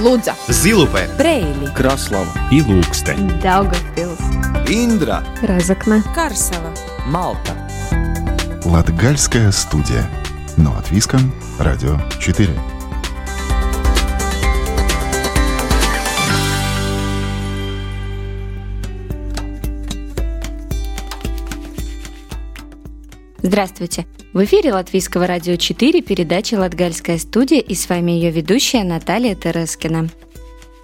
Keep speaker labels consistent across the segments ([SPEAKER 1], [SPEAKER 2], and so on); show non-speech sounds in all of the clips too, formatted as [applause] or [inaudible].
[SPEAKER 1] Лудза,
[SPEAKER 2] Зилупе,
[SPEAKER 3] Брейли,
[SPEAKER 4] Краслава
[SPEAKER 5] и Лукстен.
[SPEAKER 3] Даугавпилс,
[SPEAKER 1] Индра,
[SPEAKER 3] Разокна,
[SPEAKER 6] Карсела.
[SPEAKER 4] Малта
[SPEAKER 7] Латгальская студия. Но от Виском, Радио 4.
[SPEAKER 3] Здравствуйте! В эфире Латвийского радио 4 передача «Латгальская студия» и с вами ее ведущая Наталья Терескина.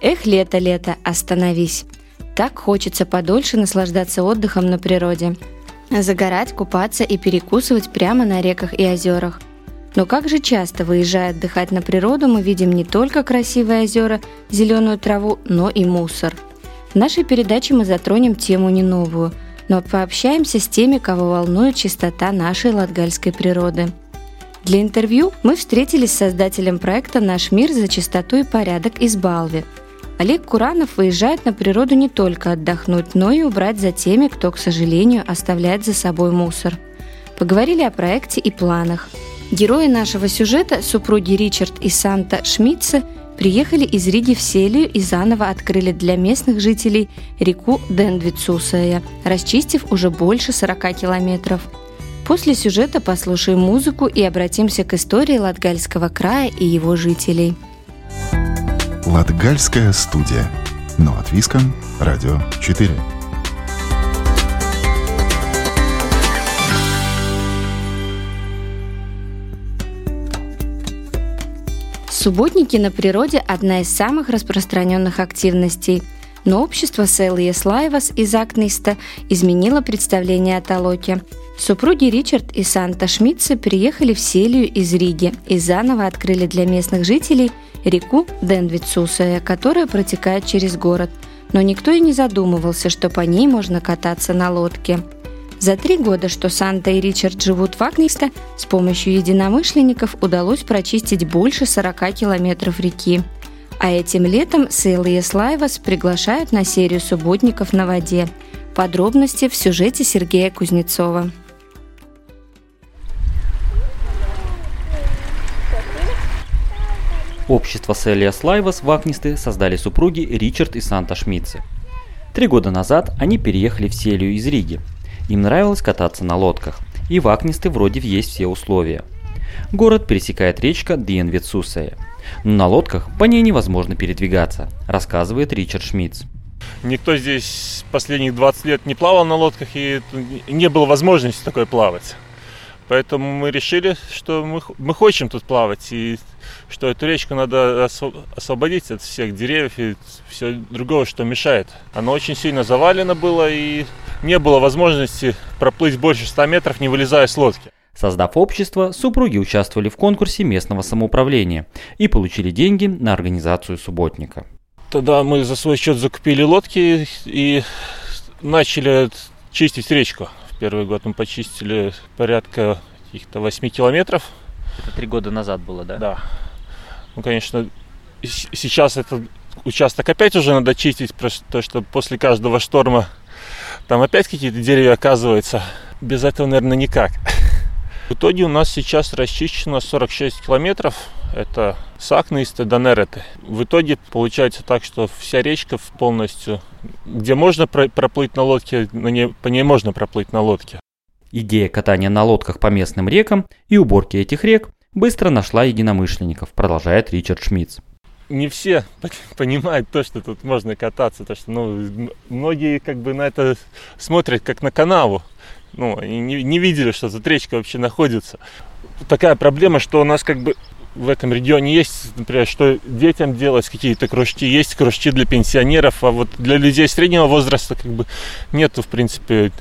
[SPEAKER 3] Эх, лето, лето, остановись! Так хочется подольше наслаждаться отдыхом на природе. Загорать, купаться и перекусывать прямо на реках и озерах. Но как же часто, выезжая отдыхать на природу, мы видим не только красивые озера, зеленую траву, но и мусор. В нашей передаче мы затронем тему не новую – но пообщаемся с теми, кого волнует чистота нашей латгальской природы. Для интервью мы встретились с создателем проекта «Наш мир за чистоту и порядок» из Балви. Олег Куранов выезжает на природу не только отдохнуть, но и убрать за теми, кто, к сожалению, оставляет за собой мусор. Поговорили о проекте и планах. Герои нашего сюжета, супруги Ричард и Санта Шмидце, приехали из Риги в Селию и заново открыли для местных жителей реку Дендвицусая, расчистив уже больше 40 километров. После сюжета послушаем музыку и обратимся к истории Латгальского края и его жителей.
[SPEAKER 7] Латгальская студия. Но от Виском, Радио 4.
[SPEAKER 3] Субботники на природе – одна из самых распространенных активностей. Но общество Селиес Лайвас из Акниста изменило представление о Толоке. Супруги Ричард и Санта Шмидце приехали в Селию из Риги и заново открыли для местных жителей реку Денвицусая, которая протекает через город. Но никто и не задумывался, что по ней можно кататься на лодке – за три года, что Санта и Ричард живут в Агнисте, с помощью единомышленников удалось прочистить больше 40 километров реки. А этим летом Сейл и Слайвас приглашают на серию субботников на воде. Подробности в сюжете Сергея Кузнецова.
[SPEAKER 8] Общество Селиас Лайвас в Акнисты создали супруги Ричард и Санта Шмидцы. Три года назад они переехали в Селию из Риги – им нравилось кататься на лодках, и в Акнисты вроде есть все условия. Город пересекает речка Диенвицусая. Но на лодках по ней невозможно передвигаться, рассказывает Ричард Шмидц.
[SPEAKER 9] Никто здесь последних 20 лет не плавал на лодках, и не было возможности такой плавать. Поэтому мы решили, что мы, мы хотим тут плавать, и что эту речку надо освободить от всех деревьев и все другого, что мешает. Оно очень сильно завалено было, и не было возможности проплыть больше 100 метров, не вылезая с лодки.
[SPEAKER 8] Создав общество, супруги участвовали в конкурсе местного самоуправления и получили деньги на организацию субботника.
[SPEAKER 9] Тогда мы за свой счет закупили лодки и начали чистить речку. В первый год мы почистили порядка каких-то 8 километров.
[SPEAKER 8] Это три года назад было, да?
[SPEAKER 9] Да. Ну, конечно, сейчас этот участок опять уже надо чистить, потому что после каждого шторма там опять какие-то деревья оказываются. Без этого, наверное, никак. [laughs] В итоге у нас сейчас расчищено 46 километров. Это Сакны и Данереты. В итоге получается так, что вся речка полностью, где можно проплыть на лодке, на ней, по ней можно проплыть на лодке.
[SPEAKER 8] Идея катания на лодках по местным рекам и уборки этих рек быстро нашла единомышленников, продолжает Ричард Шмидц
[SPEAKER 9] не все [laughs] понимают то, что тут можно кататься, то что ну, многие как бы на это смотрят как на канаву, ну, они не, не видели, что тут речка вообще находится. Такая проблема, что у нас как бы в этом регионе есть, например, что детям делать какие-то кружки, есть кружки для пенсионеров, а вот для людей среднего возраста как бы нету, в принципе,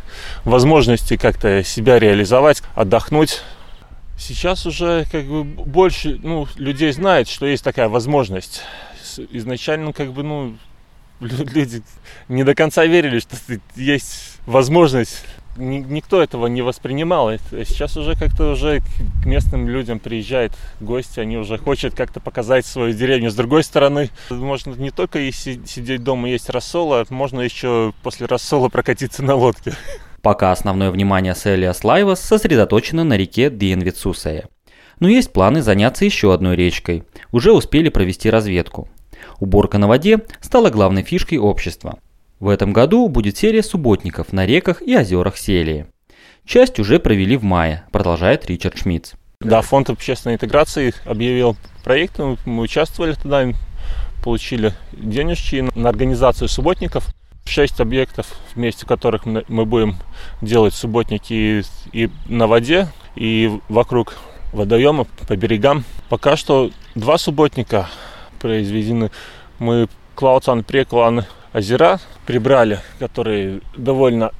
[SPEAKER 9] возможности как-то себя реализовать, отдохнуть Сейчас уже как бы больше ну, людей знает, что есть такая возможность. Изначально как бы ну [laughs] люди не до конца верили, что есть возможность. Никто этого не воспринимал. Сейчас уже как-то уже к местным людям приезжают гости, они уже хотят как-то показать свою деревню. С другой стороны, можно не только и сидеть дома есть рассола, можно еще после рассола прокатиться на лодке.
[SPEAKER 8] Пока основное внимание Селиас Лайвас сосредоточено на реке Диенвицусая. Но есть планы заняться еще одной речкой. Уже успели провести разведку. Уборка на воде стала главной фишкой общества. В этом году будет серия субботников на реках и озерах Селии. Часть уже провели в мае, продолжает Ричард Шмидц.
[SPEAKER 9] Да, фонд общественной интеграции объявил проект, мы участвовали туда, получили денежки на организацию субботников. Шесть объектов, вместе которых мы будем делать субботники и на воде, и вокруг водоема, по берегам. Пока что два субботника произведены. Мы Клауцан, Преклан, озера прибрали, которые довольно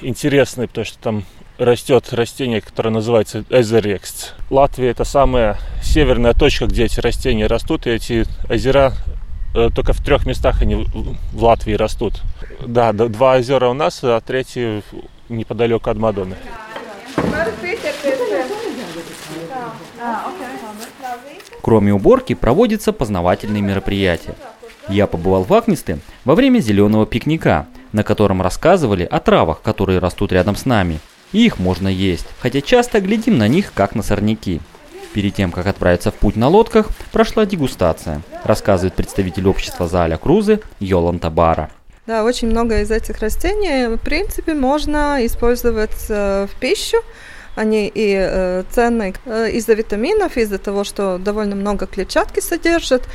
[SPEAKER 9] интересные, потому что там растет растение, которое называется эзерекс. Латвия это самая северная точка, где эти растения растут, и эти озера э, только в трех местах они в Латвии растут. Да, два озера у нас, а третий неподалеку от Мадоны.
[SPEAKER 8] Кроме уборки проводятся познавательные мероприятия. Я побывал в Акнисте во время зеленого пикника, на котором рассказывали о травах, которые растут рядом с нами. И их можно есть, хотя часто глядим на них как на сорняки. Перед тем, как отправиться в путь на лодках, прошла дегустация, рассказывает представитель общества Заля Крузы Йоланта Бара.
[SPEAKER 1] Да, очень много из этих растений, в принципе, можно использовать э, в пищу. Они и э, ценны э, из-за витаминов, из-за того, что довольно много клетчатки содержат.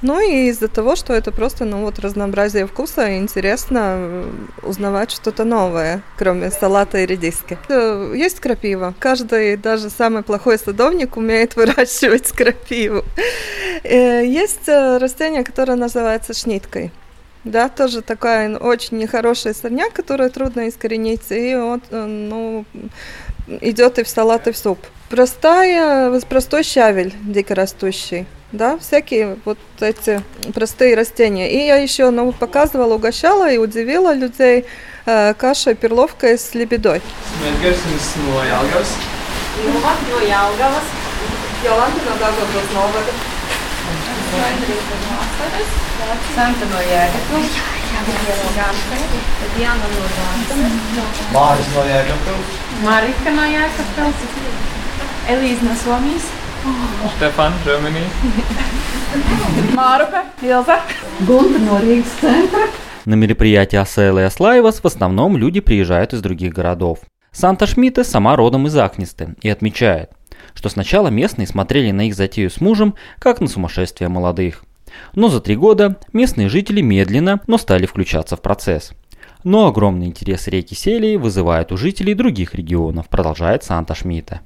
[SPEAKER 1] Ну и из-за того, что это просто, ну вот разнообразие вкуса, интересно э, узнавать что-то новое, кроме салата и редиски. Э, есть крапива. Каждый, даже самый плохой садовник умеет [laughs] выращивать крапиву. Э, есть растение, которое называется шниткой. Да, тоже такая очень нехорошая сорняк, которую трудно искоренить, и вот, ну, идет и в салат, и в суп. Простая, простой щавель дикорастущий да, всякие вот эти простые растения. И я еще ну, показывала, угощала и удивила людей э, кашей перловкой с лебедой. Santa no Jēkabpils, Diana no Dārstama, Māris no Jēkabpils, Marika no Jēkabpils, Elīze no Somijas,
[SPEAKER 2] Stefan, Germany.
[SPEAKER 1] Марука, Илза.
[SPEAKER 8] Гонка на Рейкс центра. На мероприятие Асела и Аслаевас в основном люди приезжают из других городов. Санта Шмидте сама родом из Ахнисты и отмечает, что сначала местные смотрели на их затею с мужем, как на сумасшествие молодых. Но за три года местные жители медленно, но стали включаться в процесс – но огромный интерес реки Селии вызывает у жителей других регионов, продолжает Санта Шмидта.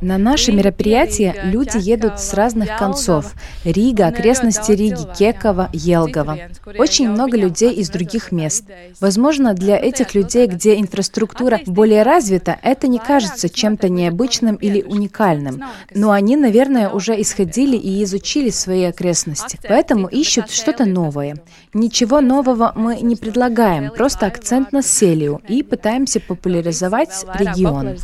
[SPEAKER 3] На наши мероприятия люди едут с разных концов. Рига, окрестности Риги, Кекова, Елгова. Очень много людей из других мест. Возможно, для этих людей, где инфраструктура более развита, это не кажется чем-то необычным или уникальным. Но они, наверное, уже исходили и изучили свои окрестности. Поэтому ищут что-то новое новое. Ничего нового мы не предлагаем, просто акцент на селию и пытаемся популяризовать регион.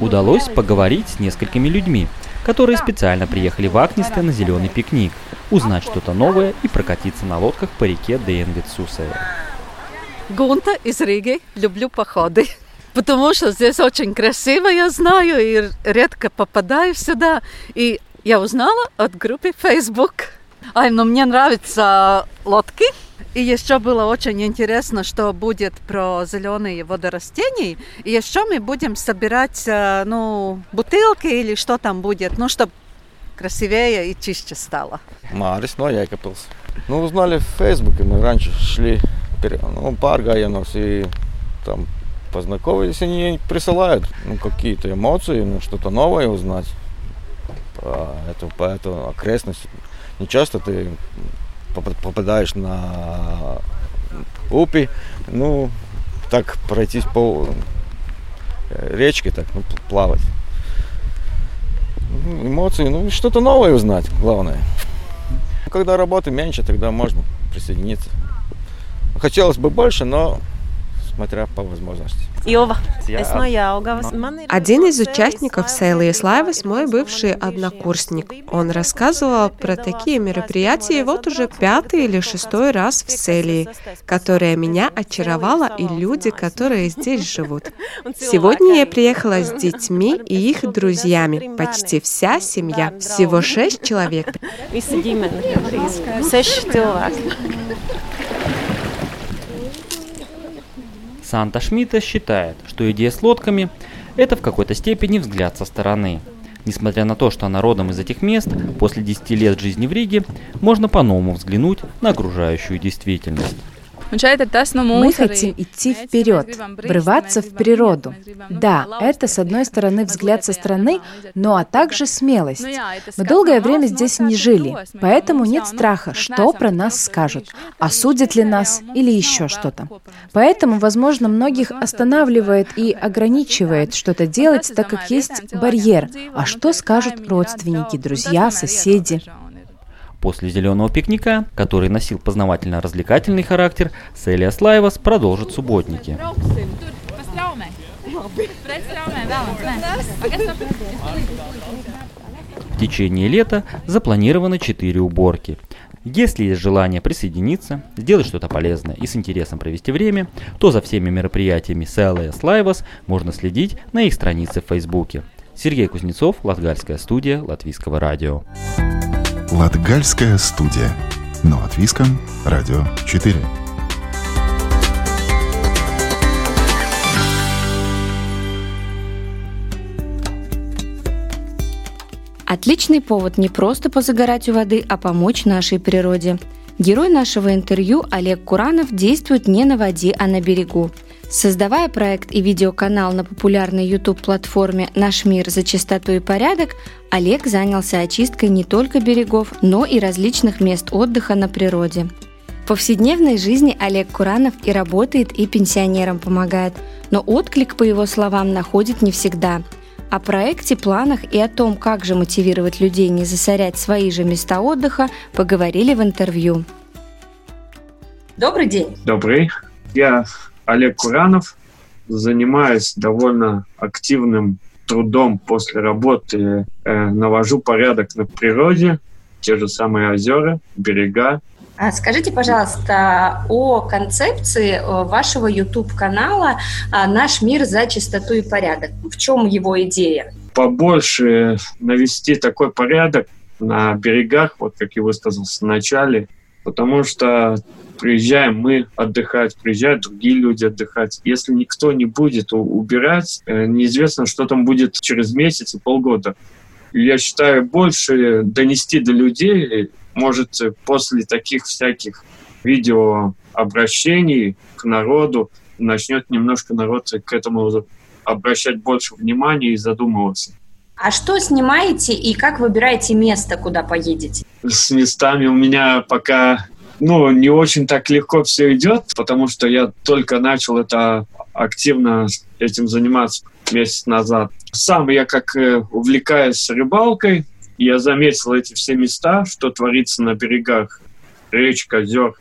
[SPEAKER 8] Удалось поговорить с несколькими людьми, которые специально приехали в Акнисте на зеленый пикник, узнать что-то новое и прокатиться на лодках по реке Дейнвитсусове.
[SPEAKER 4] Гунта из Риги. Люблю походы. Потому что здесь очень красиво, я знаю, и редко попадаю сюда. И я узнала от группы Facebook. Ай, ну мне нравятся лодки. И еще было очень интересно, что будет про зеленые водорастения. И еще мы будем собирать, э, ну, бутылки или что там будет, ну, чтобы красивее и чище стало.
[SPEAKER 5] Марис no Jēkabpils. Ну, узнали в Фейсбуке, мы раньше шли ну, pārgājienos и там познакомились, они присылают ну, какие-то эмоции, ну, что-то новое узнать по эту, по эту окрестность. Не часто ты попадаешь на упи, ну, так пройтись по э, речке, так, ну, плавать. Ну, эмоции, ну, что-то новое узнать, главное. Когда работы меньше, тогда можно присоединиться. Хотелось бы больше, но смотря по возможности.
[SPEAKER 6] Ilva,
[SPEAKER 8] Я-
[SPEAKER 6] es no Jelgavas. Man ir
[SPEAKER 10] Один из участников Сейлы Слайвас мой бывший однокурсник. Он рассказывал про такие мероприятия вот уже пятый или шестой раз в Селии, которая меня очаровала и люди, которые здесь живут. [laughs] Сегодня я приехала с детьми и их друзьями. Почти вся семья. Всего шесть человек. [laughs]
[SPEAKER 8] Санта Шмидта считает, что идея с лодками – это в какой-то степени взгляд со стороны. Несмотря на то, что она родом из этих мест, после 10 лет жизни в Риге можно по-новому взглянуть на окружающую действительность.
[SPEAKER 11] Мы хотим идти вперед, врываться в природу. Да, это, с одной стороны, взгляд со стороны, но а также смелость. Мы долгое время здесь не жили, поэтому нет страха, что про нас скажут, осудят ли нас или еще что-то. Поэтому, возможно, многих останавливает и ограничивает что-то делать, так как есть барьер. А что скажут родственники, друзья, соседи?
[SPEAKER 8] После зеленого пикника, который носил познавательно-развлекательный характер, Селия Слайвас продолжит субботники. В течение лета запланировано 4 уборки. Если есть желание присоединиться, сделать что-то полезное и с интересом провести время, то за всеми мероприятиями Селия Слайвас можно следить на их странице в Фейсбуке. Сергей Кузнецов, Латгальская студия Латвийского радио.
[SPEAKER 7] Латгальская студия. Но от Виском. Радио 4.
[SPEAKER 3] Отличный повод не просто позагорать у воды, а помочь нашей природе. Герой нашего интервью Олег Куранов действует не на воде, а на берегу. Создавая проект и видеоканал на популярной YouTube-платформе «Наш мир за чистоту и порядок», Олег занялся очисткой не только берегов, но и различных мест отдыха на природе. В повседневной жизни Олег Куранов и работает, и пенсионерам помогает, но отклик, по его словам, находит не всегда. О проекте, планах и о том, как же мотивировать людей не засорять свои же места отдыха, поговорили в интервью.
[SPEAKER 12] Добрый день.
[SPEAKER 13] Добрый. Я Олег Куранов. Занимаюсь довольно активным трудом после работы. Э, навожу порядок на природе, те же самые озера, берега.
[SPEAKER 12] А Скажите, пожалуйста, о концепции э, вашего YouTube-канала а, «Наш мир за чистоту и порядок». В чем его идея?
[SPEAKER 13] Побольше навести такой порядок на берегах, вот как я высказался в начале, потому что приезжаем мы отдыхать, приезжают другие люди отдыхать. Если никто не будет убирать, э, неизвестно, что там будет через месяц и полгода. Я считаю, больше донести до людей, может, после таких всяких видеообращений к народу, начнет немножко народ к этому обращать больше внимания и задумываться.
[SPEAKER 12] А что снимаете и как выбираете место, куда поедете?
[SPEAKER 13] с местами у меня пока ну, не очень так легко все идет, потому что я только начал это активно этим заниматься месяц назад. Сам я как э, увлекаюсь рыбалкой, я заметил эти все места, что творится на берегах речек, озер.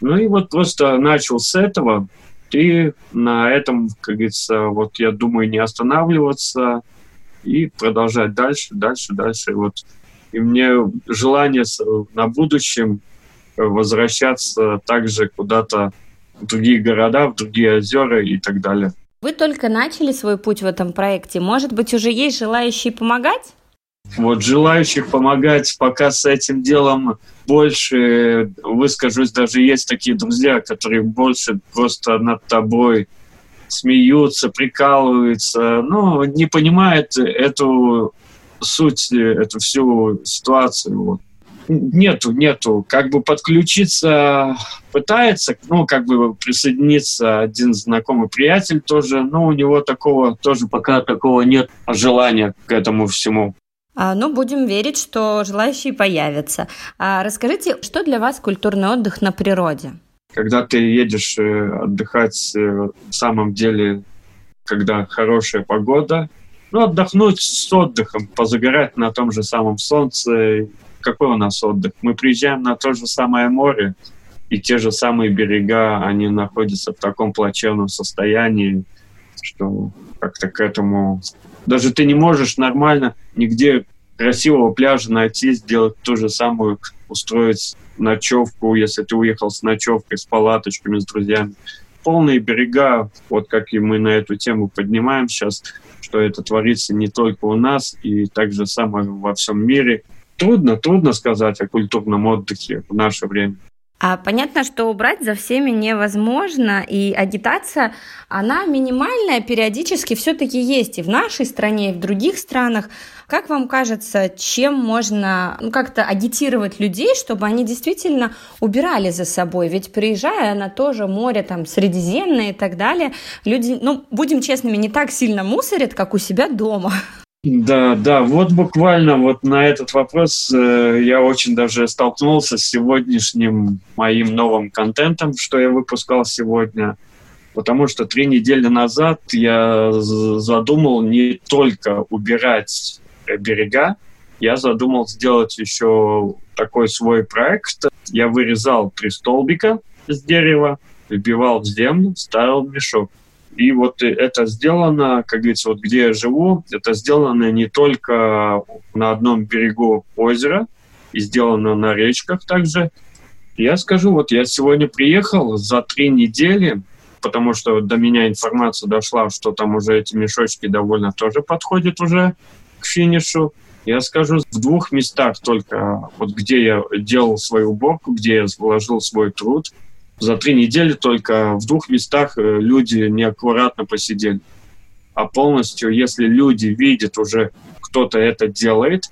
[SPEAKER 13] Ну и вот просто начал с этого, и на этом, как говорится, вот я думаю не останавливаться и продолжать дальше, дальше, дальше. Вот и мне желание на будущем возвращаться также куда-то в другие города, в другие озера и так далее.
[SPEAKER 3] Вы только начали свой путь в этом проекте. Может быть, уже есть желающие помогать?
[SPEAKER 13] Вот желающих помогать пока с этим делом больше, выскажусь, даже есть такие друзья, которые больше просто над тобой смеются, прикалываются, но не понимают эту суть, эту всю ситуацию. Вот. Нету, нету. Как бы подключиться пытается, ну, как бы присоединиться один знакомый приятель тоже, но у него такого тоже пока такого нет желания к этому всему.
[SPEAKER 3] А, ну, будем верить, что желающие появятся. А, расскажите, что для вас культурный отдых на природе?
[SPEAKER 13] когда ты едешь э, отдыхать э, в самом деле, когда хорошая погода, ну, отдохнуть с отдыхом, позагорать на том же самом солнце. Какой у нас отдых? Мы приезжаем на то же самое море, и те же самые берега, они находятся в таком плачевном состоянии, что как-то к этому... Даже ты не можешь нормально нигде красивого пляжа найти, сделать ту же самую, устроить ночевку, если ты уехал с ночевкой, с палаточками, с друзьями. Полные берега, вот как и мы на эту тему поднимаем сейчас, что это творится не только у нас, и так же самое во всем мире. Трудно, трудно сказать о культурном отдыхе в наше время.
[SPEAKER 3] А понятно, что убрать за всеми невозможно, и агитация, она минимальная, периодически все-таки есть и в нашей стране, и в других странах. Как вам кажется, чем можно ну, как-то агитировать людей, чтобы они действительно убирали за собой? Ведь приезжая на то же море, там, Средиземное и так далее, люди, ну, будем честными, не так сильно мусорят, как у себя дома.
[SPEAKER 13] Да, да, вот буквально вот на этот вопрос э, я очень даже столкнулся с сегодняшним моим новым контентом, что я выпускал сегодня, потому что три недели назад я задумал не только убирать берега, я задумал сделать еще такой свой проект. Я вырезал три столбика с дерева, вбивал в землю, ставил мешок. И вот это сделано, как говорится, вот где я живу, это сделано не только на одном берегу озера, и сделано на речках также. Я скажу, вот я сегодня приехал за три недели, потому что до меня информация дошла, что там уже эти мешочки довольно тоже подходят уже к финишу. Я скажу, в двух местах только, вот где я делал свою уборку, где я вложил свой труд – за три недели только в двух местах э, люди неаккуратно посидели. А полностью, если люди видят уже, кто-то это делает,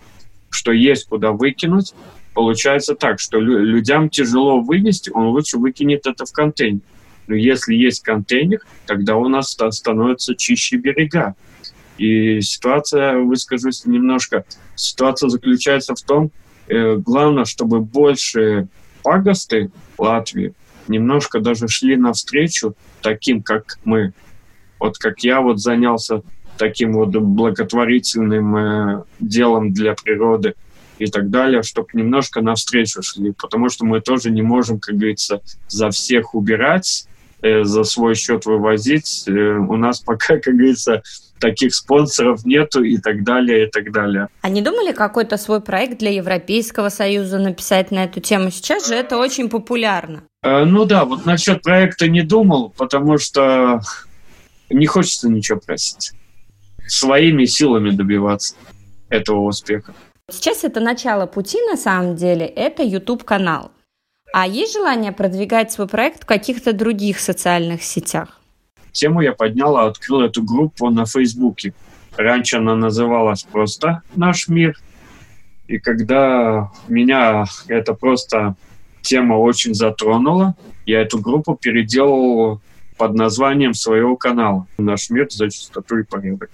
[SPEAKER 13] что есть куда выкинуть, получается так, что людям тяжело вынести, он лучше выкинет это в контейнер. Но если есть контейнер, тогда у нас становится чище берега. И ситуация, выскажусь немножко, ситуация заключается в том, э, главное, чтобы больше пагосты Латвии немножко даже шли навстречу таким, как мы. Вот как я вот занялся таким вот благотворительным э, делом для природы и так далее, чтобы немножко навстречу шли, потому что мы тоже не можем, как говорится, за всех убирать, э, за свой счет вывозить. Э, у нас [laughs] пока, как говорится, таких спонсоров нету и так далее, и так далее.
[SPEAKER 3] А не думали какой-то свой проект для Европейского Союза написать на эту тему? Сейчас же это очень популярно.
[SPEAKER 13] Э, ну да, вот насчет проекта не думал, потому что не хочется ничего просить. Своими силами добиваться этого успеха.
[SPEAKER 3] Сейчас это начало пути, на самом деле, это YouTube-канал. А есть желание продвигать свой проект в каких-то других социальных сетях?
[SPEAKER 13] Тему я поднял, и открыл эту группу на Фейсбуке. Раньше она называлась просто «Наш мир». И когда меня это просто тема очень затронула, я эту группу переделал под названием своего канала «Наш мир за чистоту и порядок».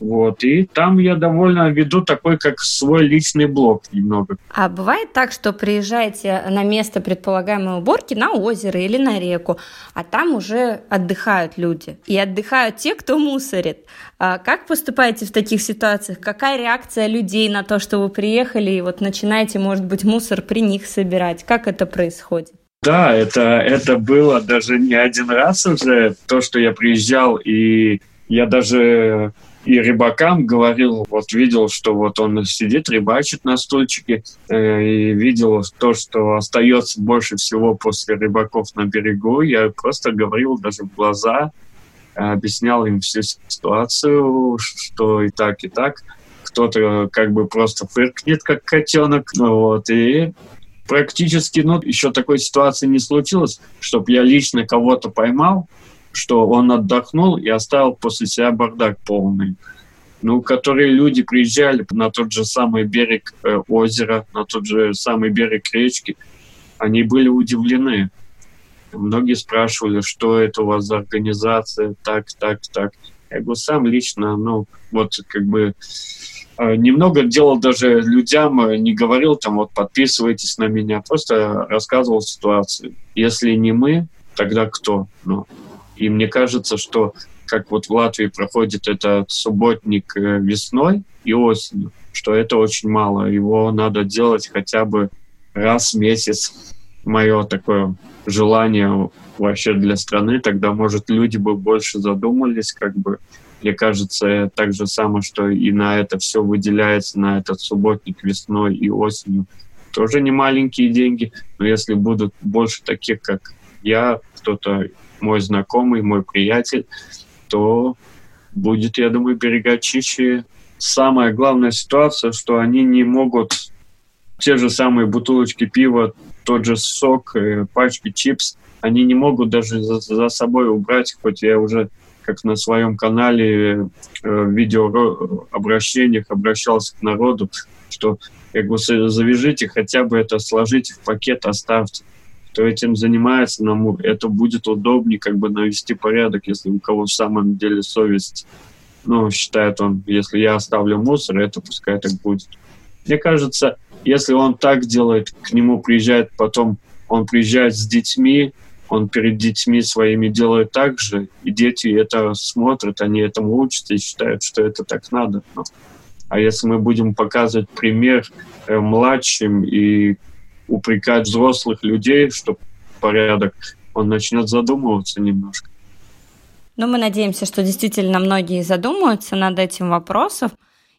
[SPEAKER 13] Вот, и там я довольно веду такой, как свой личный блог немного.
[SPEAKER 3] А бывает так, что приезжаете на место предполагаемой уборки, на озеро или на реку, а там уже отдыхают люди. И отдыхают те, кто мусорит. А как поступаете в таких ситуациях? Какая реакция людей на то, что вы приехали и вот начинаете, может быть, мусор при них собирать? Как это происходит?
[SPEAKER 13] Да, это, это было даже не один раз уже, то, что я приезжал, и я даже и рыбакам говорил, вот видел, что вот он сидит, рыбачит на стульчике, э, и видел то, что остается больше всего после рыбаков на берегу. Я просто говорил даже в глаза, объяснял им всю ситуацию, что и так, и так. Кто-то как бы просто фыркнет, как котенок, ну вот, и практически, ну, еще такой ситуации не случилось, чтобы я лично кого-то поймал, что он отдохнул и оставил после себя бардак полный. Ну, которые люди приезжали на тот же самый берег э, озера, на тот же самый берег речки, они были удивлены. Многие спрашивали, что это у вас за организация, так, так, так. Я говорю, сам лично, ну, вот как бы э, немного делал даже людям, э, не говорил там, вот подписывайтесь на меня, просто рассказывал ситуацию. Если не мы, тогда кто? Ну, и мне кажется, что как вот в Латвии проходит этот субботник э, весной и осенью, что это очень мало. Его надо делать хотя бы раз в месяц. Мое такое желание вообще для страны, тогда, может, люди бы больше задумались, как бы, мне кажется, так же самое, что и на это все выделяется, на этот субботник весной и осенью. Тоже не маленькие деньги, но если будут больше таких, как я, кто-то мой знакомый, мой приятель, то будет, я думаю, берега чище. Самая главная ситуация, что они не могут те же самые бутылочки пива, тот же сок, э, пачки чипс, они не могут даже за, за собой убрать, хоть я уже как на своем канале э, видео обращениях обращался к народу, что как бы завяжите, хотя бы это сложите в пакет, оставьте. Кто этим занимается, нам это будет удобнее как бы навести порядок, если у кого в самом деле совесть, ну, считает он, если я оставлю мусор, это пускай так будет. Мне кажется, если он так делает, к нему приезжает потом, он приезжает с детьми, он перед детьми своими делает так же, и дети это смотрят, они этому учатся и считают, что это так надо. А если мы будем показывать пример э, младшим и упрекать взрослых людей, что порядок, он начнет задумываться немножко.
[SPEAKER 3] Ну, мы надеемся, что действительно многие задумаются над этим вопросом.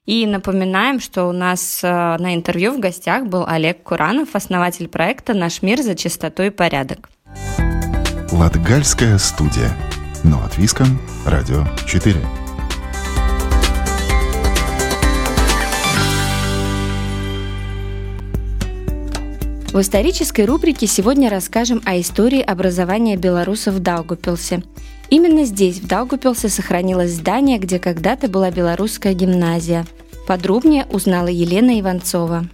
[SPEAKER 3] И напоминаем, что у нас э, на интервью в гостях был Олег Куранов, основатель проекта «Наш мир за чистоту и порядок».
[SPEAKER 7] Латгальская студия. Но от Виском. Радио 4.
[SPEAKER 3] В исторической рубрике сегодня расскажем о истории образования белорусов в Даугупилсе. Именно здесь, в Даугупилсе, сохранилось здание, где когда-то была белорусская гимназия. Подробнее узнала Елена Иванцова.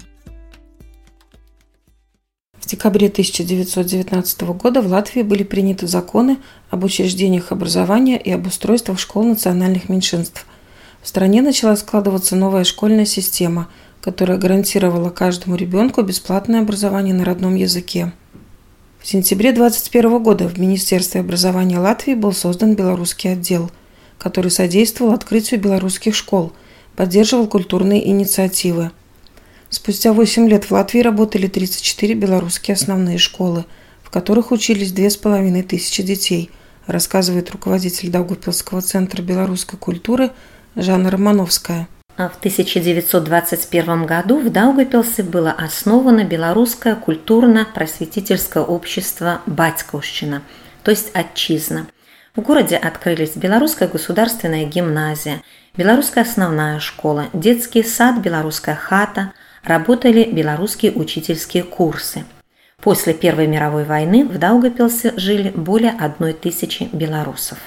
[SPEAKER 14] В декабре 1919 года в Латвии были приняты законы об учреждениях образования и об устройствах школ национальных меньшинств. В стране начала складываться новая школьная система – которая гарантировала каждому ребенку бесплатное образование на родном языке. В сентябре 2021 года в Министерстве образования Латвии был создан белорусский отдел, который содействовал открытию белорусских школ, поддерживал культурные инициативы. Спустя 8 лет в Латвии работали 34 белорусские основные школы, в которых учились 2500 детей, рассказывает руководитель Даугупилского центра белорусской культуры Жанна Романовская –
[SPEAKER 15] в 1921 году в Даугапилсе было основано Белорусское культурно-просветительское общество «Батьковщина», то есть «Отчизна». В городе открылись Белорусская государственная гимназия, Белорусская основная школа, детский сад, Белорусская хата, работали белорусские учительские курсы. После Первой мировой войны в Даугапилсе жили более одной тысячи белорусов.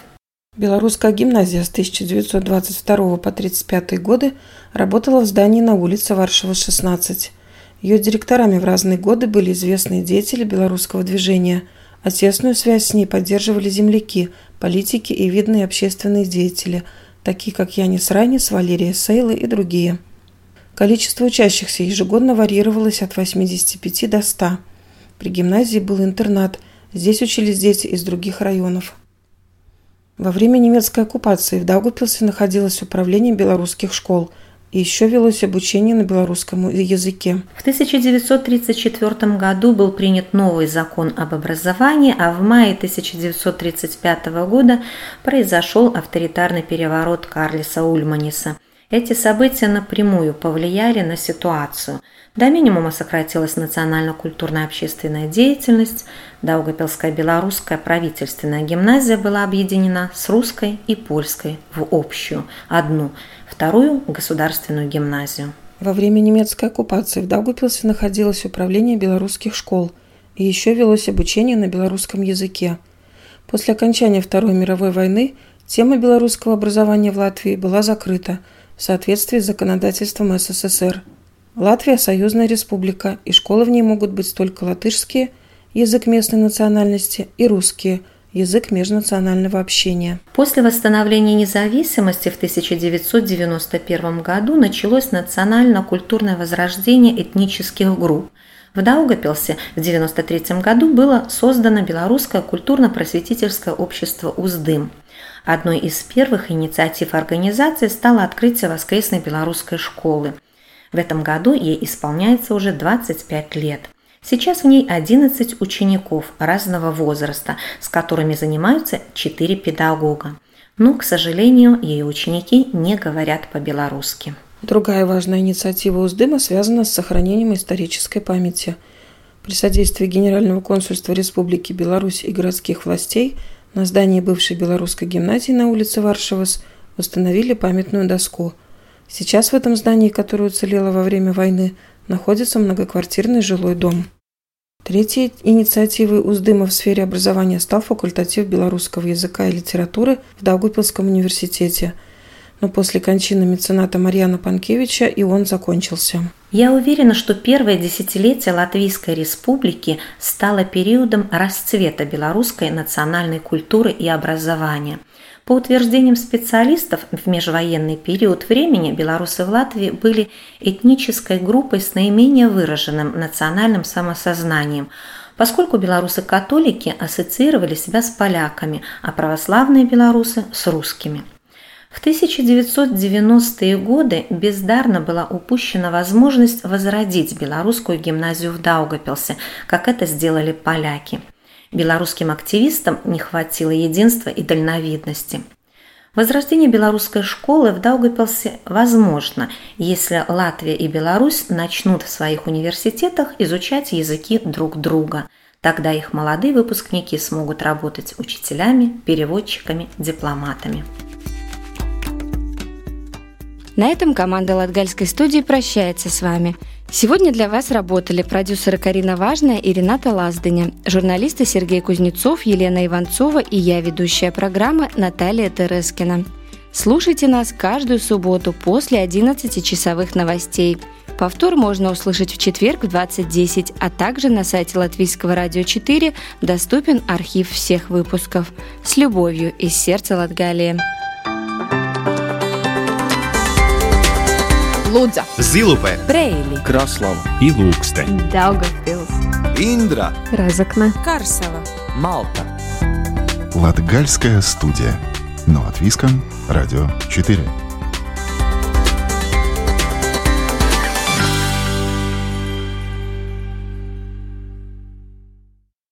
[SPEAKER 14] Белорусская гимназия с 1922 по 1935 годы работала в здании на улице Варшава, 16. Ее директорами в разные годы были известные деятели белорусского движения, а тесную связь с ней поддерживали земляки, политики и видные общественные деятели, такие как Янис Райнис, Валерия Сейлы и другие. Количество учащихся ежегодно варьировалось от 85 до 100. При гимназии был интернат, здесь учились дети из других районов. Во время немецкой оккупации в Даугупилсе находилось управление белорусских школ, и еще велось обучение на белорусском языке.
[SPEAKER 15] В 1934 году был принят новый закон об образовании, а в мае 1935 года произошел авторитарный переворот Карлиса Ульманиса. Эти события напрямую повлияли на ситуацию – до минимума сократилась национально-культурная общественная деятельность, Даугапилская белорусская правительственная гимназия была объединена с русской и польской в общую, одну, вторую государственную гимназию.
[SPEAKER 14] Во время немецкой оккупации в Даугапилсе находилось управление белорусских школ, и еще велось обучение на белорусском языке. После окончания Второй мировой войны тема белорусского образования в Латвии была закрыта в соответствии с законодательством СССР – Латвия – союзная республика, и школы в ней могут быть только латышские, язык местной национальности, и русские, язык межнационального общения.
[SPEAKER 15] После восстановления независимости в 1991 году началось национально-культурное возрождение этнических групп. В Даугапилсе в 1993 году было создано Белорусское культурно-просветительское общество «Уздым». Одной из первых инициатив организации стало открытие воскресной белорусской школы – в этом году ей исполняется уже 25 лет. Сейчас в ней 11 учеников разного возраста, с которыми занимаются 4 педагога. Но, к сожалению, ее ученики не говорят по-белорусски.
[SPEAKER 14] Другая важная инициатива Уздыма связана с сохранением исторической памяти. При содействии Генерального консульства Республики Беларусь и городских властей на здании бывшей белорусской гимназии на улице Варшавас установили памятную доску. Сейчас в этом здании, которое уцелело во время войны, находится многоквартирный жилой дом. Третьей инициативой Уздыма в сфере образования стал факультатив белорусского языка и литературы в Даугупилском университете. Но после кончины мецената Марьяна Панкевича и он закончился.
[SPEAKER 15] Я уверена, что первое десятилетие Латвийской Республики стало периодом расцвета белорусской национальной культуры и образования – по утверждениям специалистов, в межвоенный период времени белорусы в Латвии были этнической группой с наименее выраженным национальным самосознанием, поскольку белорусы-католики ассоциировали себя с поляками, а православные белорусы – с русскими. В 1990-е годы бездарно была упущена возможность возродить белорусскую гимназию в Даугапилсе, как это сделали поляки – Белорусским активистам не хватило единства и дальновидности. Возрождение белорусской школы в Даугапилсе возможно, если Латвия и Беларусь начнут в своих университетах изучать языки друг друга. Тогда их молодые выпускники смогут работать учителями, переводчиками, дипломатами.
[SPEAKER 3] На этом команда Латгальской студии прощается с вами – Сегодня для вас работали продюсеры Карина Важная и Рената Лаздыня, журналисты Сергей Кузнецов, Елена Иванцова и я, ведущая программы Наталья Терескина. Слушайте нас каждую субботу после 11-часовых новостей. Повтор можно услышать в четверг в 20.10, а также на сайте Латвийского радио 4 доступен архив всех выпусков. С любовью из сердца Латгалии.
[SPEAKER 16] Лудза, Зилупе,
[SPEAKER 3] Брейли,
[SPEAKER 16] Краслава и Ilūkste,
[SPEAKER 3] Daugavpils,
[SPEAKER 16] Индра,
[SPEAKER 3] Разокна,
[SPEAKER 16] Карсела, Малта.
[SPEAKER 7] Латгальская студия. Но от Виском, Радио 4.